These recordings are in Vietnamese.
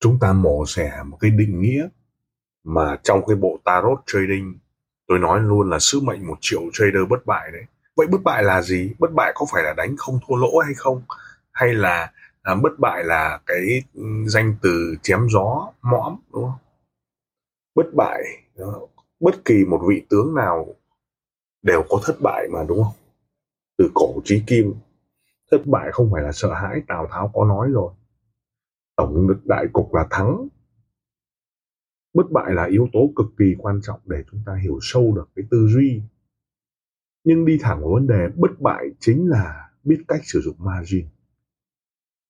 chúng ta mổ xẻ một cái định nghĩa mà trong cái bộ tarot trading tôi nói luôn là sứ mệnh một triệu trader bất bại đấy. Vậy bất bại là gì? Bất bại có phải là đánh không thua lỗ hay không? Hay là à, bất bại là cái danh từ chém gió mõm đúng không? Bất bại ờ, bất kỳ một vị tướng nào đều có thất bại mà đúng không? Từ cổ chí kim thất bại không phải là sợ hãi tào tháo có nói rồi tổng lực đại cục là thắng. Bất bại là yếu tố cực kỳ quan trọng để chúng ta hiểu sâu được cái tư duy. Nhưng đi thẳng vào vấn đề bất bại chính là biết cách sử dụng margin.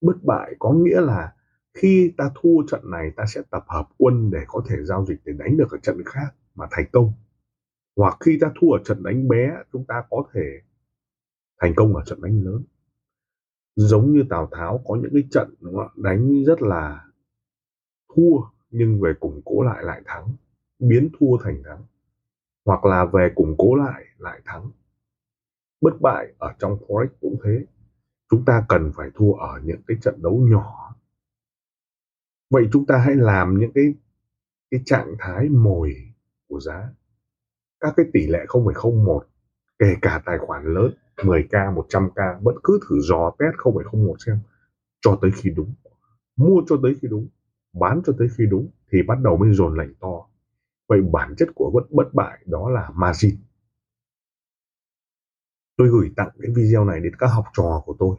Bất bại có nghĩa là khi ta thua trận này, ta sẽ tập hợp quân để có thể giao dịch để đánh được ở trận khác mà thành công. Hoặc khi ta thua ở trận đánh bé, chúng ta có thể thành công ở trận đánh lớn giống như Tào Tháo có những cái trận đúng không? đánh rất là thua nhưng về củng cố lại lại thắng biến thua thành thắng hoặc là về củng cố lại lại thắng. Bất bại ở trong forex cũng thế. Chúng ta cần phải thua ở những cái trận đấu nhỏ. Vậy chúng ta hãy làm những cái cái trạng thái mồi của giá. Các cái tỷ lệ 0,01 kể cả tài khoản lớn 10k 100k vẫn cứ thử dò test 0,01 xem cho tới khi đúng. Mua cho tới khi đúng bán cho tới khi đúng thì bắt đầu mới dồn lệnh to. Vậy bản chất của bất bất bại đó là margin. Tôi gửi tặng cái video này đến các học trò của tôi.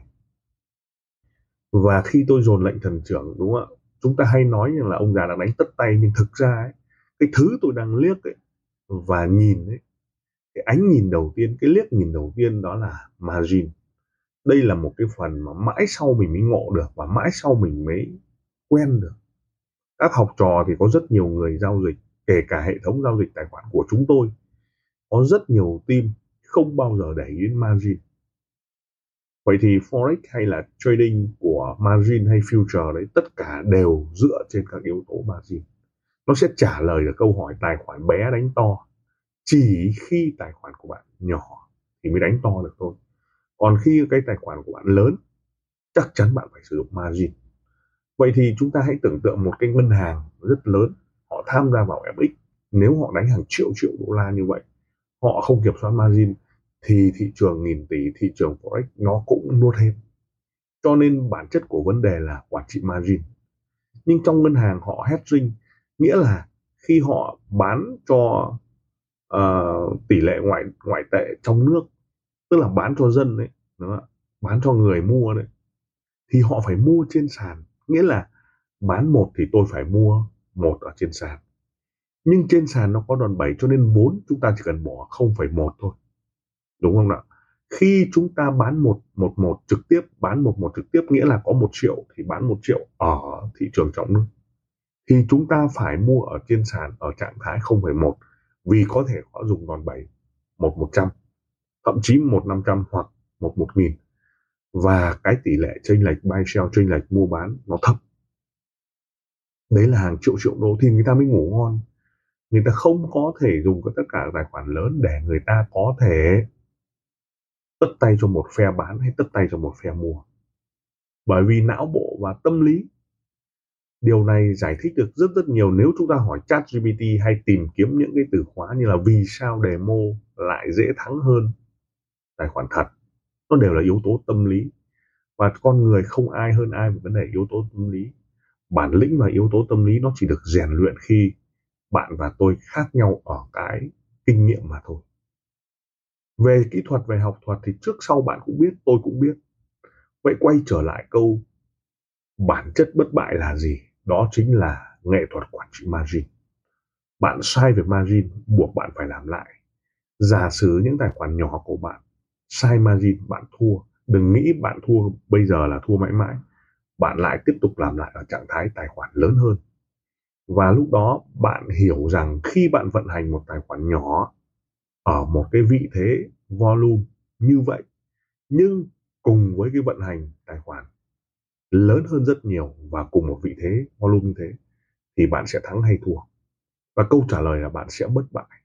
Và khi tôi dồn lệnh thần trưởng đúng không ạ? Chúng ta hay nói rằng là ông già đang đánh tất tay nhưng thực ra ấy, cái thứ tôi đang liếc ấy và nhìn ấy cái ánh nhìn đầu tiên, cái liếc nhìn đầu tiên đó là margin. Đây là một cái phần mà mãi sau mình mới ngộ được và mãi sau mình mới quen được. Các học trò thì có rất nhiều người giao dịch, kể cả hệ thống giao dịch tài khoản của chúng tôi, có rất nhiều team không bao giờ để ý đến margin. Vậy thì forex hay là trading của margin hay future đấy, tất cả đều dựa trên các yếu tố margin. Nó sẽ trả lời được câu hỏi tài khoản bé đánh to chỉ khi tài khoản của bạn nhỏ thì mới đánh to được thôi. Còn khi cái tài khoản của bạn lớn, chắc chắn bạn phải sử dụng margin. Vậy thì chúng ta hãy tưởng tượng một cái ngân hàng rất lớn, họ tham gia vào FX nếu họ đánh hàng triệu triệu đô la như vậy, họ không kiểm soát margin thì thị trường nghìn tỷ, thị trường forex nó cũng nuốt hết. Cho nên bản chất của vấn đề là quản trị margin. Nhưng trong ngân hàng họ hedging, nghĩa là khi họ bán cho uh, tỷ lệ ngoại ngoại tệ trong nước tức là bán cho dân đấy đúng không? bán cho người mua đấy. Thì họ phải mua trên sàn nghĩa là bán một thì tôi phải mua một ở trên sàn. Nhưng trên sàn nó có đòn bẩy cho nên vốn chúng ta chỉ cần bỏ 0,1 thôi đúng không nào? Khi chúng ta bán một một một trực tiếp bán một một trực tiếp nghĩa là có một triệu thì bán một triệu ở thị trường trong nước. Thì chúng ta phải mua ở trên sàn ở trạng thái 0,1 vì có thể họ dùng đòn bẩy một một trăm, thậm chí một năm trăm hoặc một một nghìn. Và cái tỷ lệ chênh lệch buy sell, chênh lệch mua bán nó thấp. Đấy là hàng triệu triệu đô thì người ta mới ngủ ngon. Người ta không có thể dùng tất cả tài khoản lớn để người ta có thể tất tay cho một phe bán hay tất tay cho một phe mua. Bởi vì não bộ và tâm lý điều này giải thích được rất rất nhiều nếu chúng ta hỏi chat GPT hay tìm kiếm những cái từ khóa như là vì sao demo lại dễ thắng hơn tài khoản thật. Nó đều là yếu tố tâm lý. Và con người không ai hơn ai về vấn đề yếu tố tâm lý. Bản lĩnh và yếu tố tâm lý nó chỉ được rèn luyện khi bạn và tôi khác nhau ở cái kinh nghiệm mà thôi. Về kỹ thuật, về học thuật thì trước sau bạn cũng biết, tôi cũng biết. Vậy quay trở lại câu bản chất bất bại là gì? Đó chính là nghệ thuật quản trị margin. Bạn sai về margin, buộc bạn phải làm lại. Giả sử những tài khoản nhỏ của bạn sai margin, bạn thua. Đừng nghĩ bạn thua, bây giờ là thua mãi mãi. Bạn lại tiếp tục làm lại ở trạng thái tài khoản lớn hơn. Và lúc đó bạn hiểu rằng khi bạn vận hành một tài khoản nhỏ ở một cái vị thế volume như vậy, nhưng cùng với cái vận hành tài khoản lớn hơn rất nhiều và cùng một vị thế volume như thế, thì bạn sẽ thắng hay thua. Và câu trả lời là bạn sẽ bất bại.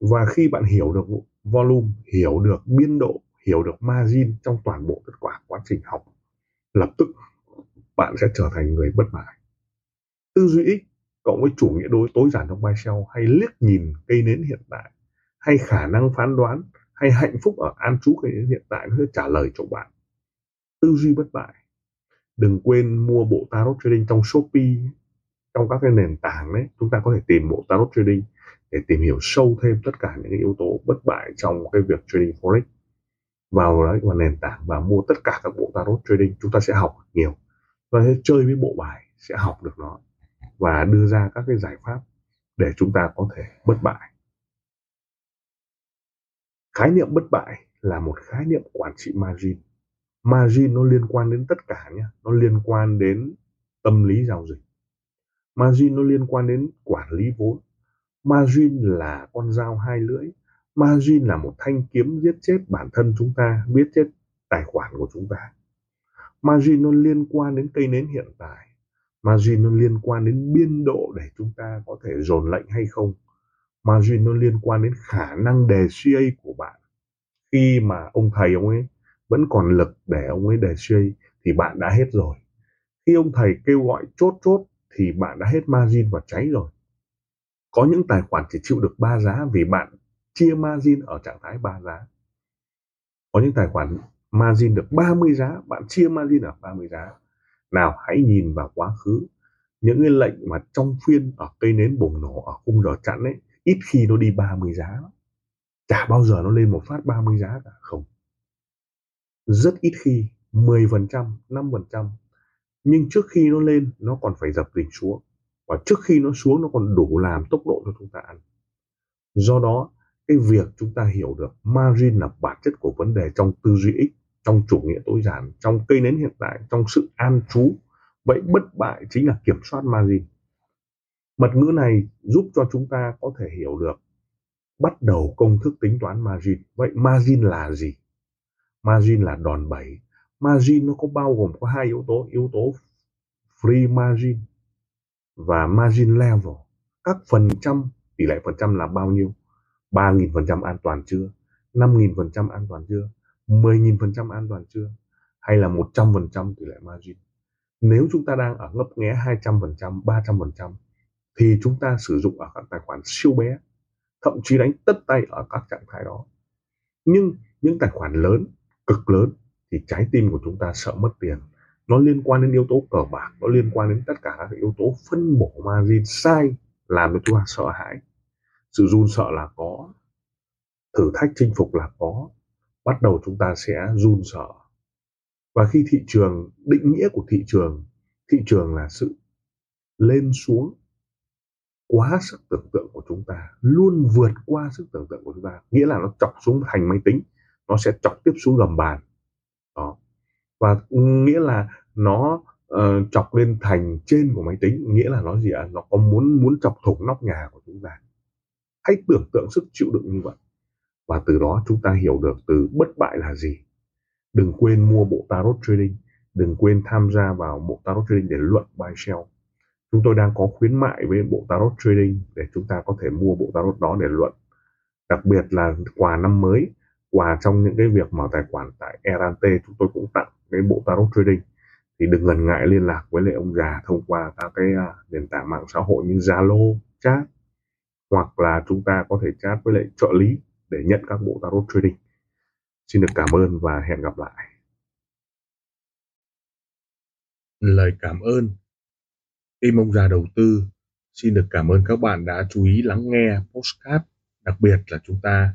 Và khi bạn hiểu được volume, hiểu được biên độ, hiểu được margin trong toàn bộ tất cả quá trình học, lập tức bạn sẽ trở thành người bất bại. Tư duy ích cộng với chủ nghĩa đối, tối giản trong buy sell hay liếc nhìn cây nến hiện tại, hay khả năng phán đoán, hay hạnh phúc ở an trú cây nến hiện tại, nó sẽ trả lời cho bạn. Tư duy bất bại đừng quên mua bộ tarot trading trong shopee, trong các cái nền tảng đấy. Chúng ta có thể tìm bộ tarot trading để tìm hiểu sâu thêm tất cả những cái yếu tố bất bại trong cái việc trading forex. Vào đấy vào nền tảng và mua tất cả các bộ tarot trading, chúng ta sẽ học nhiều. Và sẽ chơi với bộ bài, sẽ học được nó và đưa ra các cái giải pháp để chúng ta có thể bất bại. Khái niệm bất bại là một khái niệm quản trị margin margin nó liên quan đến tất cả nhé nó liên quan đến tâm lý giao dịch. Margin nó liên quan đến quản lý vốn. Margin là con dao hai lưỡi. Margin là một thanh kiếm giết chết bản thân chúng ta, giết chết tài khoản của chúng ta. Margin nó liên quan đến cây nến hiện tại. Margin nó liên quan đến biên độ để chúng ta có thể dồn lệnh hay không. Margin nó liên quan đến khả năng đề CA của bạn. Khi mà ông thầy ông ấy vẫn còn lực để ông ấy đề suy, thì bạn đã hết rồi. Khi ông thầy kêu gọi chốt chốt, thì bạn đã hết margin và cháy rồi. Có những tài khoản chỉ chịu được ba giá vì bạn chia margin ở trạng thái ba giá. Có những tài khoản margin được 30 giá, bạn chia margin ở 30 giá. Nào, hãy nhìn vào quá khứ. Những cái lệnh mà trong phiên ở cây nến bùng nổ ở khung giờ chặn ấy, ít khi nó đi 30 giá. Chả bao giờ nó lên một phát 30 giá cả, không rất ít khi 10%, 5% nhưng trước khi nó lên nó còn phải dập đỉnh xuống. Và trước khi nó xuống nó còn đủ làm tốc độ cho chúng ta ăn. Do đó cái việc chúng ta hiểu được margin là bản chất của vấn đề trong tư duy ích trong chủ nghĩa tối giản trong cây nến hiện tại trong sự an trú. Vậy bất bại chính là kiểm soát margin. Mật ngữ này giúp cho chúng ta có thể hiểu được bắt đầu công thức tính toán margin. Vậy margin là gì? Margin là đòn bẩy. Margin nó có bao gồm có hai yếu tố yếu tố free margin và margin level. Các phần trăm, tỷ lệ phần trăm là bao nhiêu? 3.000 phần trăm an toàn chưa? 5.000 phần trăm an toàn chưa? 10.000 phần trăm an toàn chưa? Hay là 100 phần trăm tỷ lệ margin? Nếu chúng ta đang ở ngấp nghé 200 phần trăm 300 phần trăm, thì chúng ta sử dụng ở các tài khoản siêu bé, thậm chí đánh tất tay ở các trạng thái đó. Nhưng những tài khoản lớn cực lớn, thì trái tim của chúng ta sợ mất tiền. Nó liên quan đến yếu tố cờ bạc, nó liên quan đến tất cả các yếu tố phân bổ margin sai, làm cho chúng ta sợ hãi. Sự run sợ là có, thử thách chinh phục là có, bắt đầu chúng ta sẽ run sợ. Và khi thị trường, định nghĩa của thị trường thị trường là sự lên xuống quá sức tưởng tượng của chúng ta, luôn vượt qua sức tưởng tượng của chúng ta, nghĩa là nó chọc xuống thành máy tính nó sẽ chọc tiếp xuống gầm bàn. Đó. Và nghĩa là nó uh, chọc lên thành trên của máy tính nghĩa là nó gì ạ? À? nó có muốn muốn chọc thủng nóc nhà của chúng ta. Hãy tưởng tượng sức chịu đựng như vậy. Và từ đó chúng ta hiểu được từ bất bại là gì. Đừng quên mua bộ tarot trading đừng quên tham gia vào bộ tarot trading để luận buy sell. Chúng tôi đang có khuyến mại với bộ tarot trading để chúng ta có thể mua bộ tarot đó để luận. Đặc biệt là quà năm mới quà trong những cái việc mở tài khoản tại Erante chúng tôi cũng tặng cái bộ tarot trading thì đừng ngần ngại liên lạc với lại ông già thông qua các cái à, nền tảng mạng xã hội như Zalo, chat hoặc là chúng ta có thể chat với lại trợ lý để nhận các bộ tarot trading. Xin được cảm ơn và hẹn gặp lại. Lời cảm ơn Tim ông già đầu tư xin được cảm ơn các bạn đã chú ý lắng nghe postcard đặc biệt là chúng ta